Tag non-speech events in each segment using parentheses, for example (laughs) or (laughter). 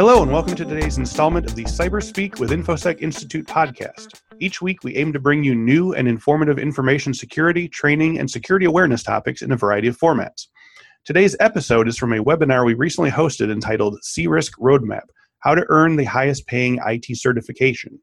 Hello, and welcome to today's installment of the Cyberspeak with InfoSec Institute podcast. Each week, we aim to bring you new and informative information security, training, and security awareness topics in a variety of formats. Today's episode is from a webinar we recently hosted entitled CRISC Roadmap How to Earn the Highest Paying IT Certification.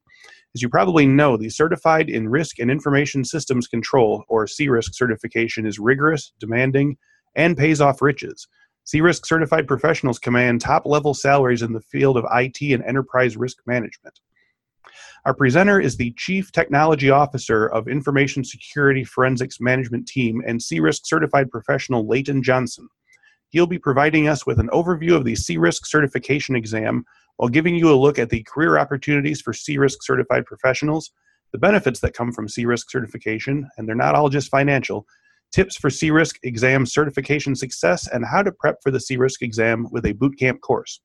As you probably know, the Certified in Risk and Information Systems Control, or CRISC certification, is rigorous, demanding, and pays off riches. CRISC certified professionals command top level salaries in the field of IT and enterprise risk management. Our presenter is the Chief Technology Officer of Information Security Forensics Management Team and CRISC certified professional Leighton Johnson. He'll be providing us with an overview of the CRISC certification exam while giving you a look at the career opportunities for CRISC certified professionals, the benefits that come from CRISC certification, and they're not all just financial, tips for CRISC exam certification success, and how to prep for the CRISC exam with a bootcamp course.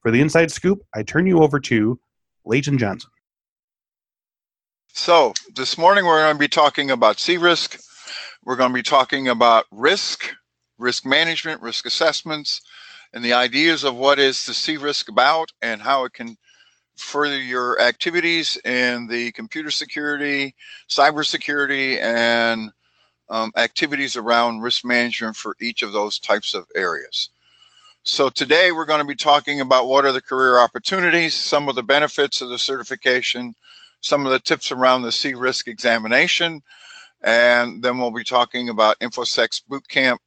For the inside scoop, I turn you over to Leighton Johnson. So, this morning we're going to be talking about CRISC. We're going to be talking about risk, risk management, risk assessments, and the ideas of what is the CRISC about and how it can further your activities in the computer security, cybersecurity, and um, activities around risk management for each of those types of areas. So today we're going to be talking about what are the career opportunities, some of the benefits of the certification, some of the tips around the CRISC examination, and then we'll be talking about InfoSec's bootcamp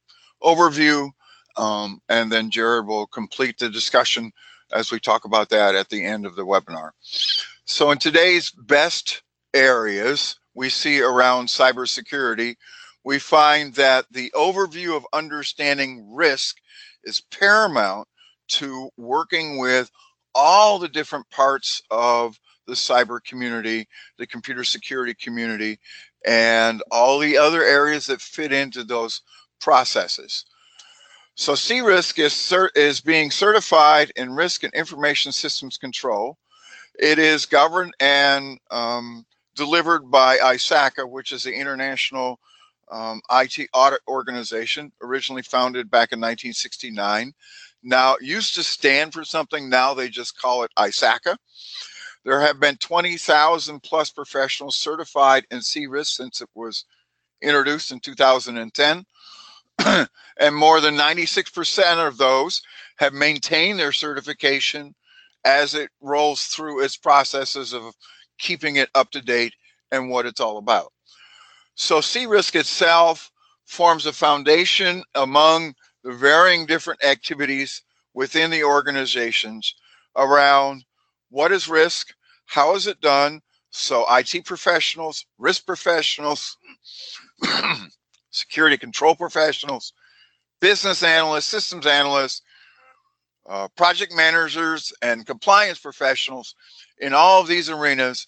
overview, um, and then Jared will complete the discussion as we talk about that at the end of the webinar. So in today's best areas, we see around cybersecurity, we find that the overview of understanding risk is paramount to working with all the different parts of the cyber community, the computer security community, and all the other areas that fit into those processes. So CRISC is, cert- is being certified in risk and information systems control. It is governed and um, delivered by ISACA, which is the International um, IT audit organization, originally founded back in 1969. Now, used to stand for something, now they just call it ISACA. There have been 20,000 plus professionals certified in CRISC since it was introduced in 2010. (clears throat) and more than 96% of those have maintained their certification as it rolls through its processes of keeping it up to date and what it's all about. So CRISC itself forms a foundation among the varying different activities within the organizations around what is risk, how is it done, so IT professionals, risk professionals, (coughs) security control professionals, business analysts, systems analysts, uh, project managers, and compliance professionals in all of these arenas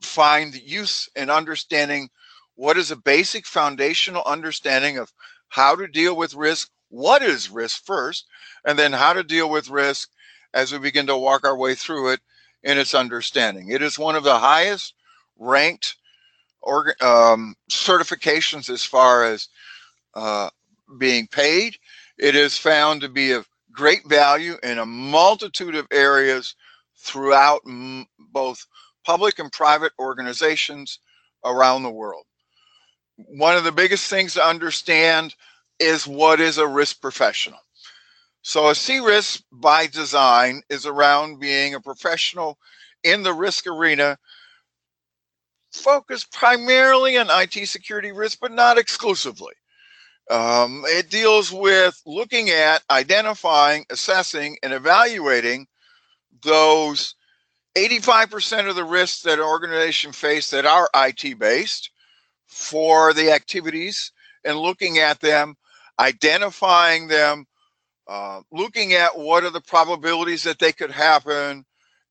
find use and understanding what is a basic foundational understanding of how to deal with risk, what is risk first, and then how to deal with risk as we begin to walk our way through it in its understanding. It is one of the highest ranked um, certifications as far as uh, being paid. It is found to be of great value in a multitude of areas throughout both public and private organizations around the world one of the biggest things to understand is what is a risk professional. So a CRISC by design is around being a professional in the risk arena focused primarily on IT security risk, but not exclusively. Um, it deals with looking at, identifying, assessing, and evaluating those 85% of the risks that an organization face that are IT based for the activities and looking at them, identifying them, uh, looking at what are the probabilities that they could happen.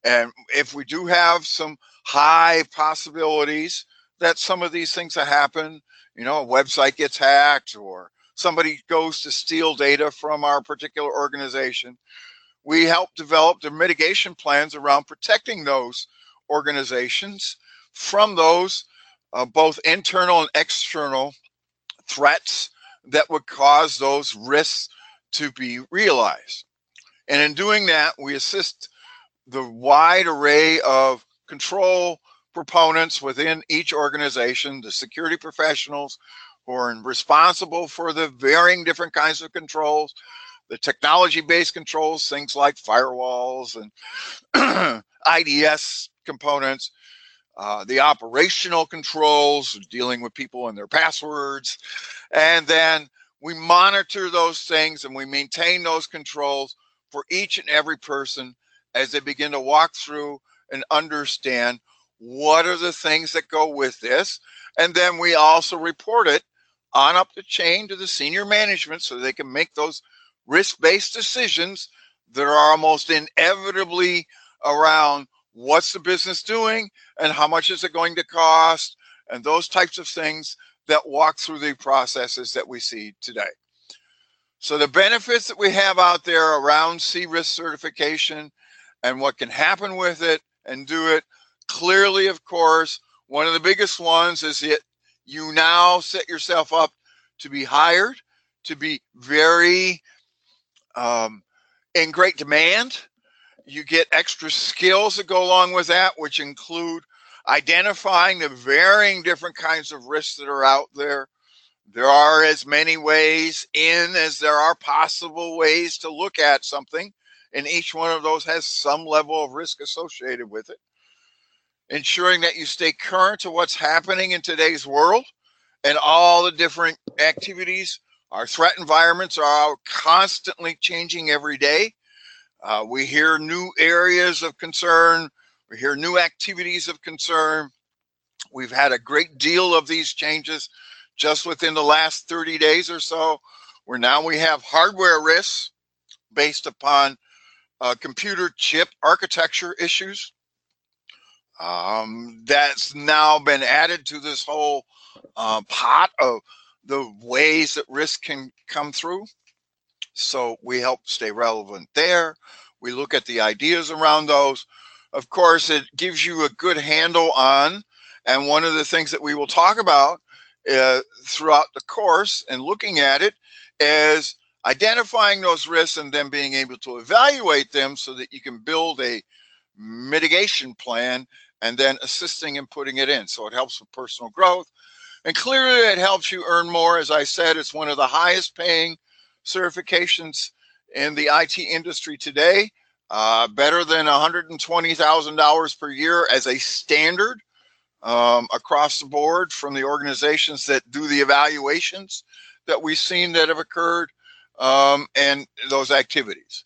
And if we do have some high possibilities that some of these things happen, you know, a website gets hacked or somebody goes to steal data from our particular organization, we help develop the mitigation plans around protecting those organizations from those uh, both internal and external threats that would cause those risks to be realized. And in doing that, we assist the wide array of control proponents within each organization, the security professionals who are responsible for the varying different kinds of controls, the technology based controls, things like firewalls and (clears throat) IDS components, uh, the operational controls, dealing with people and their passwords. And then we monitor those things and we maintain those controls for each and every person as they begin to walk through and understand what are the things that go with this. And then we also report it on up the chain to the senior management so they can make those risk based decisions that are almost inevitably around what's the business doing and how much is it going to cost and those types of things that walk through the processes that we see today. So the benefits that we have out there around C-risk certification and what can happen with it and do it clearly, of course, one of the biggest ones is that you now set yourself up to be hired, to be very um, in great demand. You get extra skills that go along with that, which include identifying the varying different kinds of risks that are out there. There are as many ways in as there are possible ways to look at something, and each one of those has some level of risk associated with it. Ensuring that you stay current to what's happening in today's world and all the different activities. Our threat environments are constantly changing every day. Uh, we hear new areas of concern we hear new activities of concern. We've had a great deal of these changes just within the last 30 days or so, where now we have hardware risks based upon uh, computer chip architecture issues. Um, that's now been added to this whole uh, pot of the ways that risk can come through. So we help stay relevant there. We look at the ideas around those of course, it gives you a good handle on. And one of the things that we will talk about uh, throughout the course and looking at it is identifying those risks and then being able to evaluate them so that you can build a mitigation plan and then assisting and putting it in. So it helps with personal growth. And clearly, it helps you earn more. As I said, it's one of the highest paying certifications in the IT industry today uh, better than $120,000 per year as a standard um, across the board from the organizations that do the evaluations that we've seen that have occurred um, and those activities.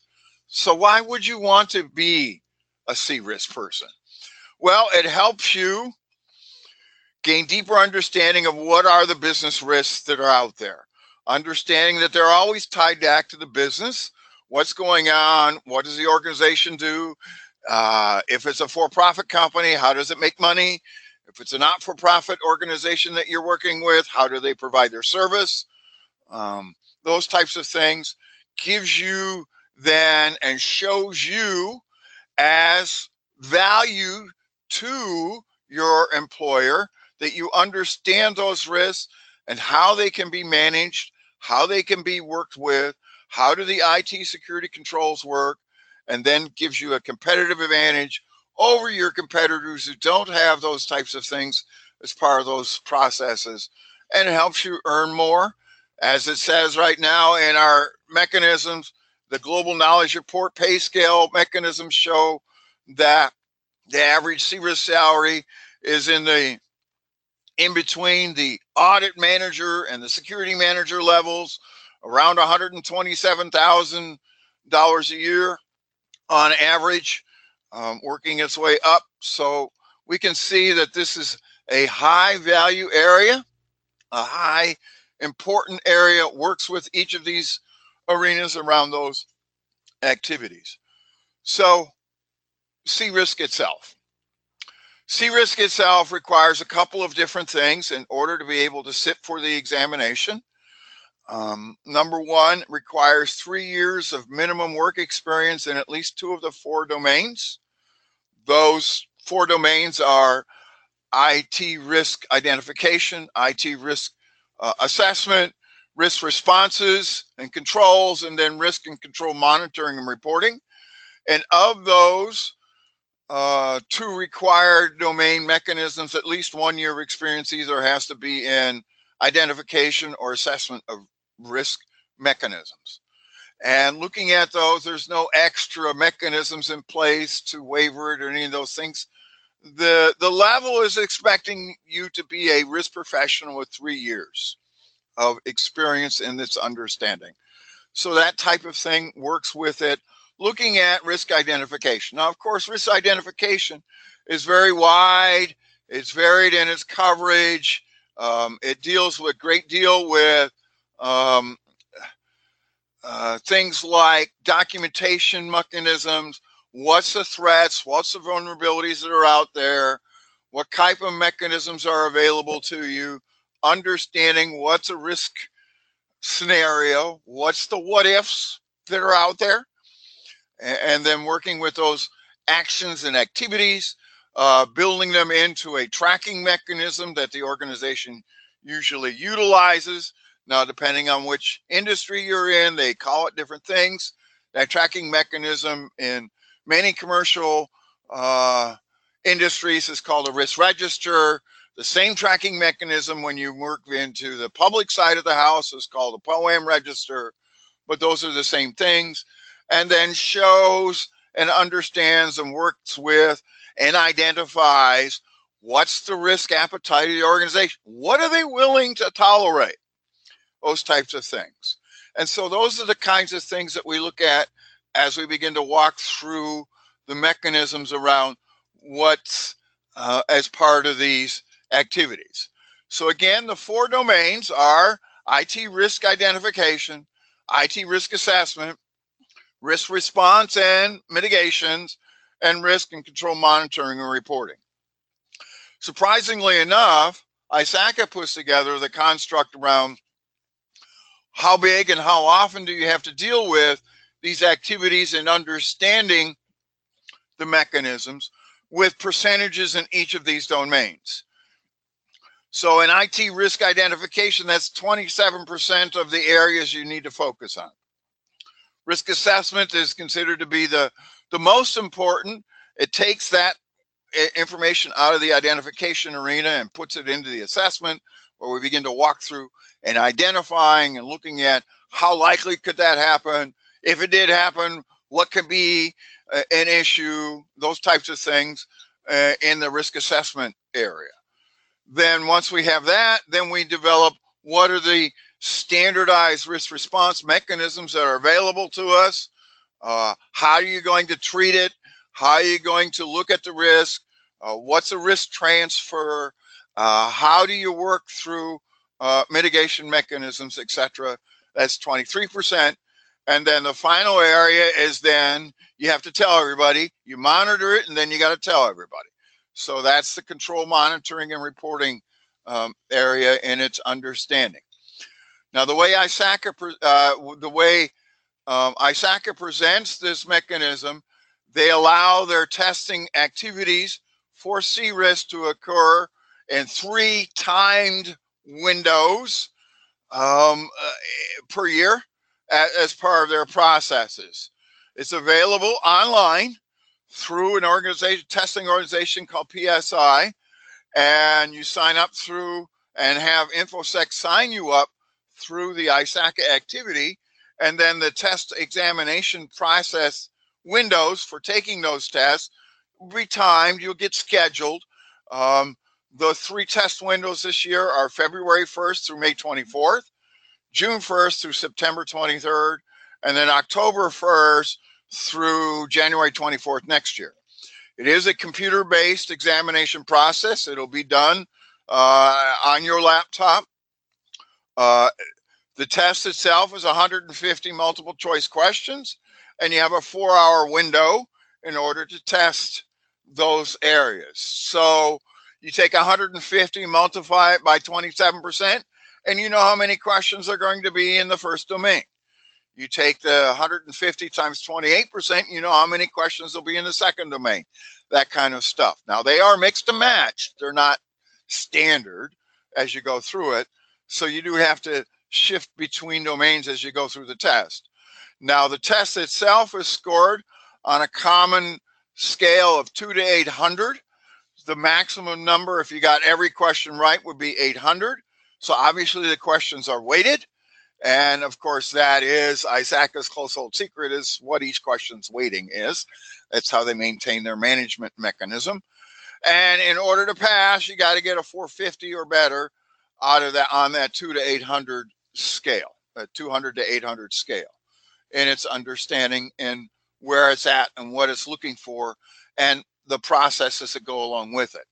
So, why would you want to be a C-risk person? Well, it helps you gain deeper understanding of what are the business risks that are out there. Understanding that they're always tied back to the business what's going on, what does the organization do? Uh, if it's a for-profit company, how does it make money? If it's a not-for-profit organization that you're working with, how do they provide their service? Um, those types of things gives you then and shows you as value to your employer that you understand those risks and how they can be managed, how they can be worked with, how do the IT security controls work, and then gives you a competitive advantage over your competitors who don't have those types of things as part of those processes, and it helps you earn more. As it says right now in our mechanisms, the global knowledge report pay scale mechanisms show that the average C-risk salary is in the in between the audit manager and the security manager levels around $127,000 a year on average, um, working its way up. So we can see that this is a high value area, a high important area, works with each of these arenas around those activities. So, C-risk itself. C-risk itself requires a couple of different things in order to be able to sit for the examination. Um, number one requires three years of minimum work experience in at least two of the four domains. Those four domains are IT risk identification, IT risk uh, assessment, risk responses and controls, and then risk and control monitoring and reporting. And of those, uh, two required domain mechanisms, at least one year of experience either has to be in identification or assessment of risk mechanisms. And looking at those, there's no extra mechanisms in place to waiver it or any of those things. The the level is expecting you to be a risk professional with three years of experience in this understanding. So that type of thing works with it. Looking at risk identification. Now, of course, risk identification is very wide. It's varied in its coverage. Um, it deals with great deal with um, uh, things like documentation mechanisms. What's the threats? What's the vulnerabilities that are out there? What type of mechanisms are available to you? Understanding what's a risk scenario, what's the what ifs that are out there, and then working with those actions and activities, uh, building them into a tracking mechanism that the organization usually utilizes now, depending on which industry you're in, they call it different things. That tracking mechanism in many commercial uh, industries is called a risk register. The same tracking mechanism when you work into the public side of the house is called a POAM register, but those are the same things. And then shows and understands and works with and identifies what's the risk appetite of the organization. What are they willing to tolerate? those types of things. And so those are the kinds of things that we look at as we begin to walk through the mechanisms around what's uh, as part of these activities. So again, the four domains are IT risk identification, IT risk assessment, risk response and mitigations, and risk and control monitoring and reporting. Surprisingly enough, ISACA puts together the construct around how big and how often do you have to deal with these activities and understanding the mechanisms with percentages in each of these domains. So in IT risk identification, that's 27% of the areas you need to focus on. Risk assessment is considered to be the, the most important. It takes that information out of the identification arena and puts it into the assessment where we begin to walk through and identifying and looking at how likely could that happen? If it did happen what could be uh, an issue? Those types of things uh, in the risk assessment area. Then once we have that then we develop what are the standardized risk response mechanisms that are available to us uh, how are you going to treat it how are you going to look at the risk uh, what's a risk transfer uh, how do you work through uh, mitigation mechanisms, etc. That's 23%. And then the final area is then you have to tell everybody, you monitor it, and then you got to tell everybody. So that's the control monitoring and reporting um, area in its understanding. Now, the way ISACA, uh, the way um, ISACA presents this mechanism, they allow their testing activities for C-risk to occur in three timed windows um, uh, per year as part of their processes. It's available online through an organization, testing organization called PSI, and you sign up through and have InfoSec sign you up through the ISACA activity, and then the test examination process windows for taking those tests be timed. You'll get scheduled. Um, the three test windows this year are February 1st through May 24th, June 1st through September 23rd, and then October 1st through January 24th next year. It is a computer based examination process. It'll be done uh, on your laptop. Uh, the test itself is 150 multiple choice questions, and you have a four hour window in order to test those areas. So you take 150, multiply it by 27%, and you know how many questions are going to be in the first domain. You take the 150 times 28%, you know how many questions will be in the second domain, that kind of stuff. Now, they are mixed and matched, they're not standard as you go through it. So you do have to shift between domains as you go through the test. Now, the test itself is scored on a common scale of 2 to 800. The maximum number, if you got every question right, would be 800. So obviously the questions are weighted. And of course, that is ISACA's close hold secret is what each question's weighting is. That's how they maintain their management mechanism. And in order to pass, you got to get a 450 or better out of that on that two to 800 scale, a 200 to 800 scale, and its understanding and where it's at and what it's looking for and the processes that go along with it.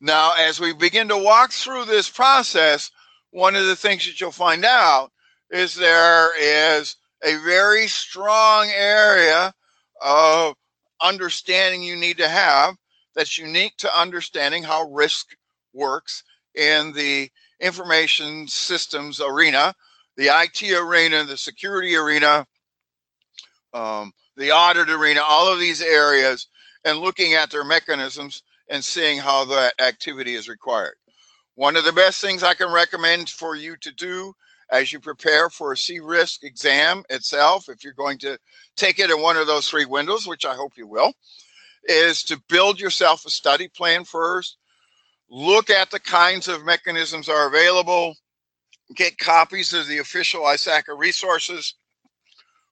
Now, as we begin to walk through this process, one of the things that you'll find out is there is a very strong area of understanding you need to have that's unique to understanding how risk works in the information systems arena, the IT arena, the security arena, um, the audit arena, all of these areas, and looking at their mechanisms and seeing how that activity is required. One of the best things I can recommend for you to do as you prepare for a C-RISC exam itself, if you're going to take it in one of those three windows, which I hope you will, is to build yourself a study plan first. Look at the kinds of mechanisms are available. Get copies of the official ISACA resources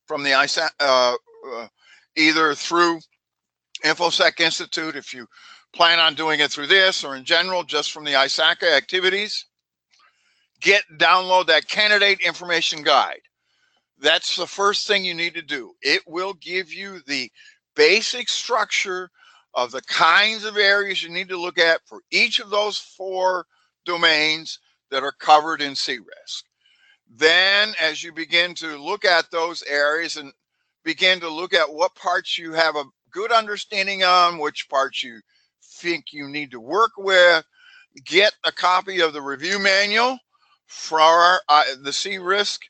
from the ISAC, uh, uh, either through InfoSec Institute, if you plan on doing it through this, or in general, just from the ISACA activities. Get download that candidate information guide. That's the first thing you need to do. It will give you the basic structure of the kinds of areas you need to look at for each of those four domains that are covered in CRISC. Then, as you begin to look at those areas and begin to look at what parts you have a good understanding on, which parts you think you need to work with, get a copy of the review manual for uh, the CRISC,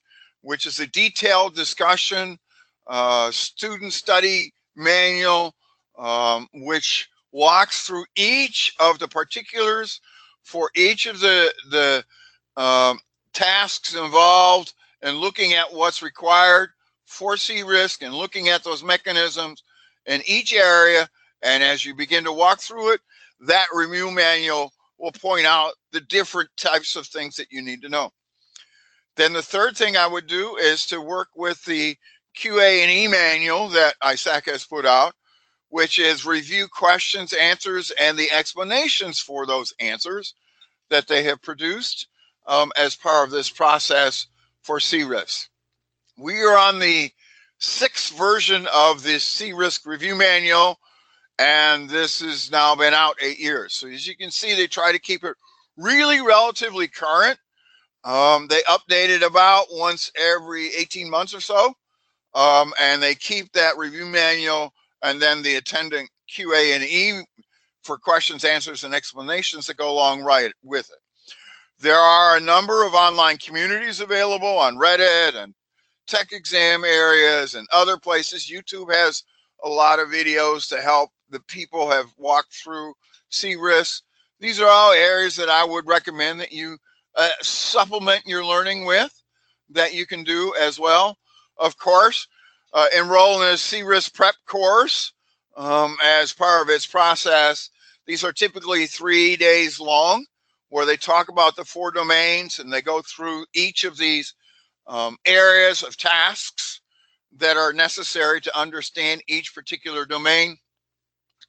which is a detailed discussion, uh, student study manual, um, which walks through each of the particulars for each of the the um, tasks involved and looking at what's required for C-RISC and looking at those mechanisms in each area. And as you begin to walk through it, that review manual will point out the different types of things that you need to know. Then the third thing I would do is to work with the QA and E manual that ISAC has put out, which is review questions, answers, and the explanations for those answers that they have produced um, as part of this process for C-RISC. We are on the sixth version of this C-RISC review manual, and this has now been out eight years. So as you can see, they try to keep it really relatively current. Um, they update it about once every 18 months or so. Um, and they keep that review manual and then the attendant QA and E for questions, answers, and explanations that go along right with it. There are a number of online communities available on Reddit and tech exam areas and other places. YouTube has a lot of videos to help the people have walked through C-RISC. These are all areas that I would recommend that you uh, supplement your learning with that you can do as well of course, uh, enroll in a C-RISC prep course um, as part of its process. These are typically three days long where they talk about the four domains and they go through each of these um, areas of tasks that are necessary to understand each particular domain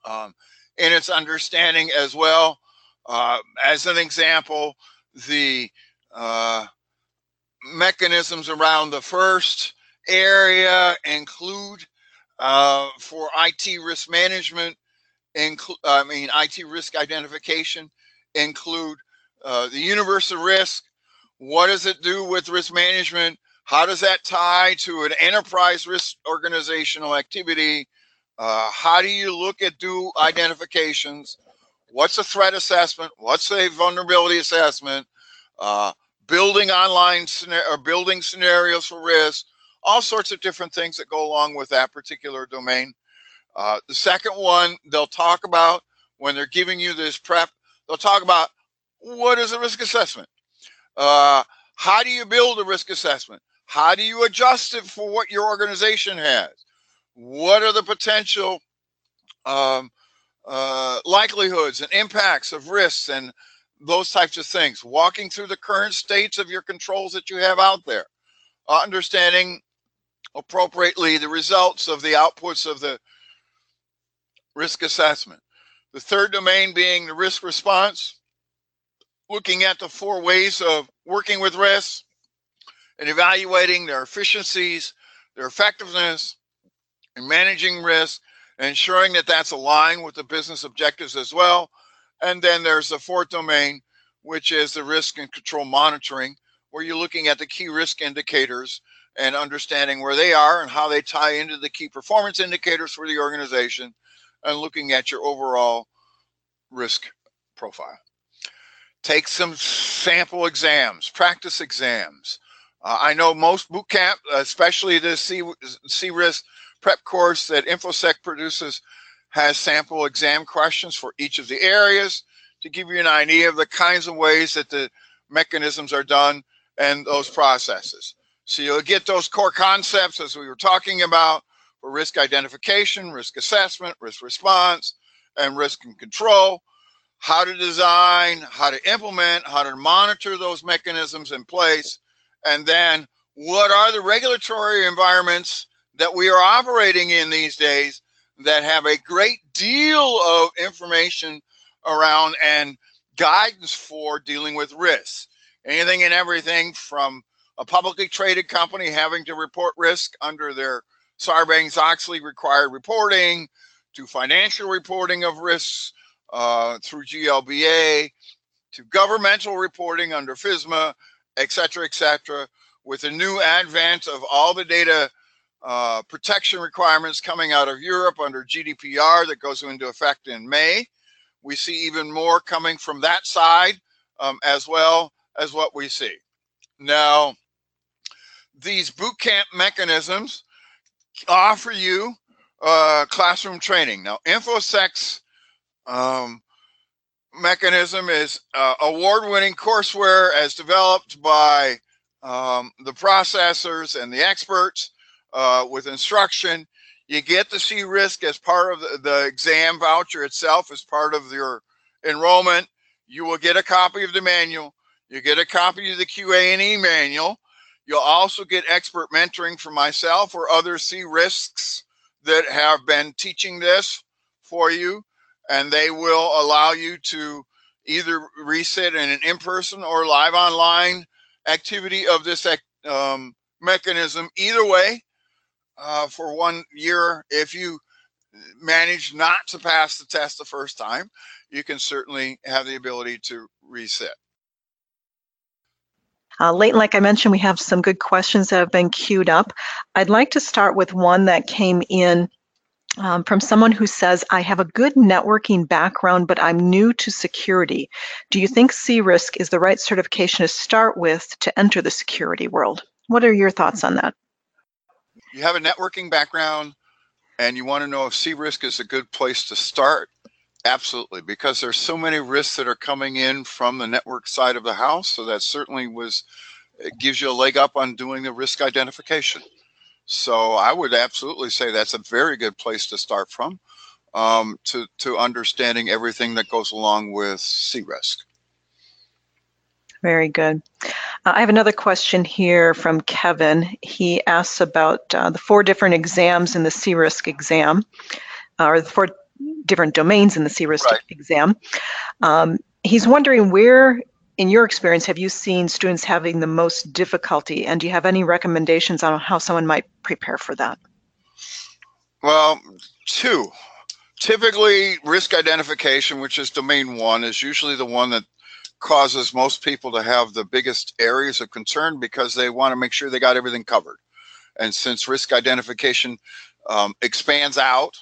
um, in its understanding as well. Uh, as an example, the uh, mechanisms around the first area include uh, for IT risk management, include I mean IT risk identification, include uh, the universe of risk. What does it do with risk management? How does that tie to an enterprise risk organizational activity? Uh, how do you look at do identifications? What's a threat assessment? What's a vulnerability assessment? Uh, building online or building scenarios for risk all sorts of different things that go along with that particular domain. Uh, the second one they'll talk about when they're giving you this prep, they'll talk about what is a risk assessment? Uh, How do you build a risk assessment? How do you adjust it for what your organization has? What are the potential um, uh, likelihoods and impacts of risks and those types of things? Walking through the current states of your controls that you have out there, uh, understanding appropriately the results of the outputs of the risk assessment. The third domain being the risk response, looking at the four ways of working with risks and evaluating their efficiencies, their effectiveness, and managing risk, ensuring that that's aligned with the business objectives as well. And then there's the fourth domain, which is the risk and control monitoring, where you're looking at the key risk indicators and understanding where they are and how they tie into the key performance indicators for the organization and looking at your overall risk profile. Take some sample exams, practice exams. Uh, I know most boot camp, especially the C, C-Risk prep course that InfoSec produces, has sample exam questions for each of the areas to give you an idea of the kinds of ways that the mechanisms are done and those processes. So you'll get those core concepts as we were talking about for risk identification, risk assessment, risk response, and risk and control, how to design, how to implement, how to monitor those mechanisms in place, and then what are the regulatory environments that we are operating in these days that have a great deal of information around and guidance for dealing with risks. Anything and everything from a publicly traded company having to report risk under their Sarbanes-Oxley required reporting to financial reporting of risks uh, through GLBA to governmental reporting under FISMA, et cetera, et cetera, with the new advent of all the data uh, protection requirements coming out of Europe under GDPR that goes into effect in May. We see even more coming from that side um, as well as what we see. Now, these boot camp mechanisms offer you uh, classroom training. Now, InfoSec's um, mechanism is uh, award-winning courseware as developed by um, the processors and the experts uh, with instruction. You get the C-Risk as part of the, the exam voucher itself as part of your enrollment. You will get a copy of the manual. You get a copy of the QA&E manual. You'll also get expert mentoring from myself or other C-Risks that have been teaching this for you, and they will allow you to either reset in an in-person or live online activity of this um, mechanism. Either way, uh, for one year, if you manage not to pass the test the first time, you can certainly have the ability to resit. Uh, Leighton, like I mentioned, we have some good questions that have been queued up. I'd like to start with one that came in um, from someone who says, I have a good networking background, but I'm new to security. Do you think C-Risk is the right certification to start with to enter the security world? What are your thoughts on that? You have a networking background and you want to know if C-Risk is a good place to start. Absolutely, because there's so many risks that are coming in from the network side of the house. So that certainly was, it gives you a leg up on doing the risk identification. So I would absolutely say that's a very good place to start from um, to, to understanding everything that goes along with C-Risk. Very good. Uh, I have another question here from Kevin. He asks about uh, the four different exams in the C-Risk exam, uh, or the four different domains in the C-Risk right. exam. Um, he's wondering where in your experience, have you seen students having the most difficulty? And do you have any recommendations on how someone might prepare for that? Well, two. Typically, risk identification, which is domain one, is usually the one that causes most people to have the biggest areas of concern because they want to make sure they got everything covered. And since risk identification um, expands out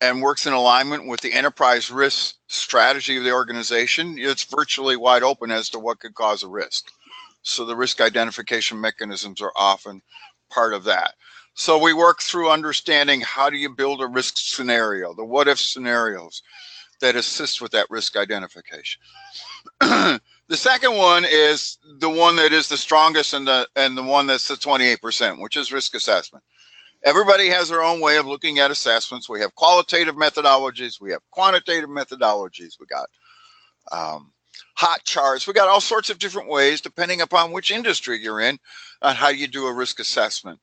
and works in alignment with the enterprise risk strategy of the organization, it's virtually wide open as to what could cause a risk. So the risk identification mechanisms are often part of that. So we work through understanding how do you build a risk scenario, the what if scenarios that assist with that risk identification. (clears throat) The second one is the one that is the strongest and the and the one that's the 28%, which is risk assessment. Everybody has their own way of looking at assessments. We have qualitative methodologies, we have quantitative methodologies, we got um, hot charts, we got all sorts of different ways depending upon which industry you're in on how you do a risk assessment.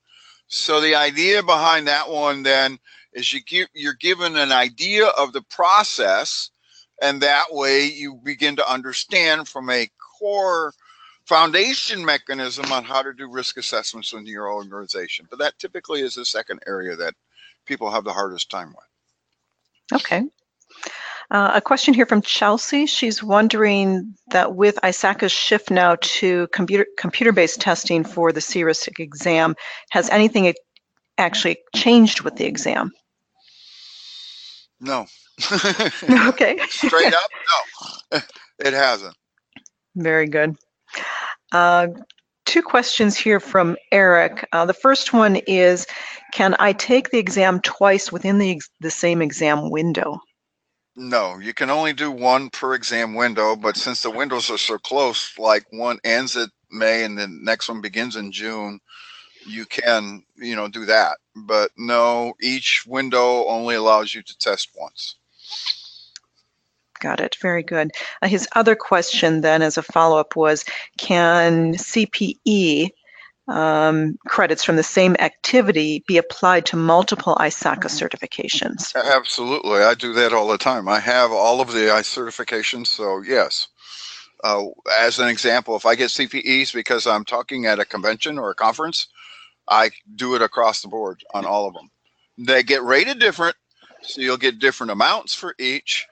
So the idea behind that one then is you give, you're given an idea of the process and that way you begin to understand from a core foundation mechanism on how to do risk assessments in your organization. But that typically is the second area that people have the hardest time with. Okay. Uh, a question here from Chelsea. She's wondering that with ISACA's shift now to computer computer-based testing for the CRISC exam, has anything actually changed with the exam? No. (laughs) okay. (laughs) Straight up, no, (laughs) it hasn't. Very good. Uh, two questions here from Eric. Uh, the first one is, can I take the exam twice within the, the same exam window? No, you can only do one per exam window, but since the windows are so close, like one ends at May and the next one begins in June, you can, you know, do that. But no, each window only allows you to test once. Got it. Very good. Uh, his other question then as a follow-up was, can CPE um, credits from the same activity be applied to multiple ISACA certifications? Absolutely. I do that all the time. I have all of the I certifications, so yes. Uh, as an example, if I get CPEs because I'm talking at a convention or a conference, I do it across the board on all of them. They get rated different, so you'll get different amounts for each,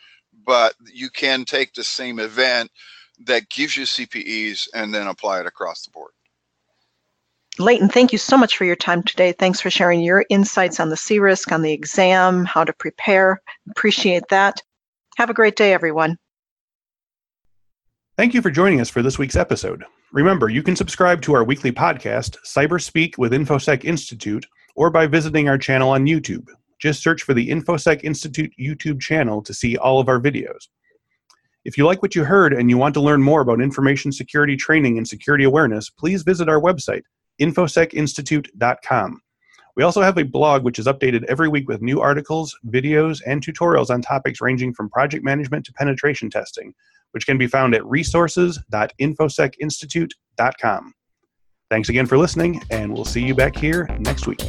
but you can take the same event that gives you CPEs and then apply it across the board. Leighton, thank you so much for your time today. Thanks for sharing your insights on the CRISC, on the exam, how to prepare. Appreciate that. Have a great day, everyone. Thank you for joining us for this week's episode. Remember, you can subscribe to our weekly podcast, Cyberspeak with InfoSec Institute, or by visiting our channel on YouTube. Just search for the InfoSec Institute YouTube channel to see all of our videos. If you like what you heard and you want to learn more about information security training and security awareness, please visit our website, infosecinstitute.com. We also have a blog which is updated every week with new articles, videos, and tutorials on topics ranging from project management to penetration testing, which can be found at resources.infosecinstitute.com. Thanks again for listening, and we'll see you back here next week.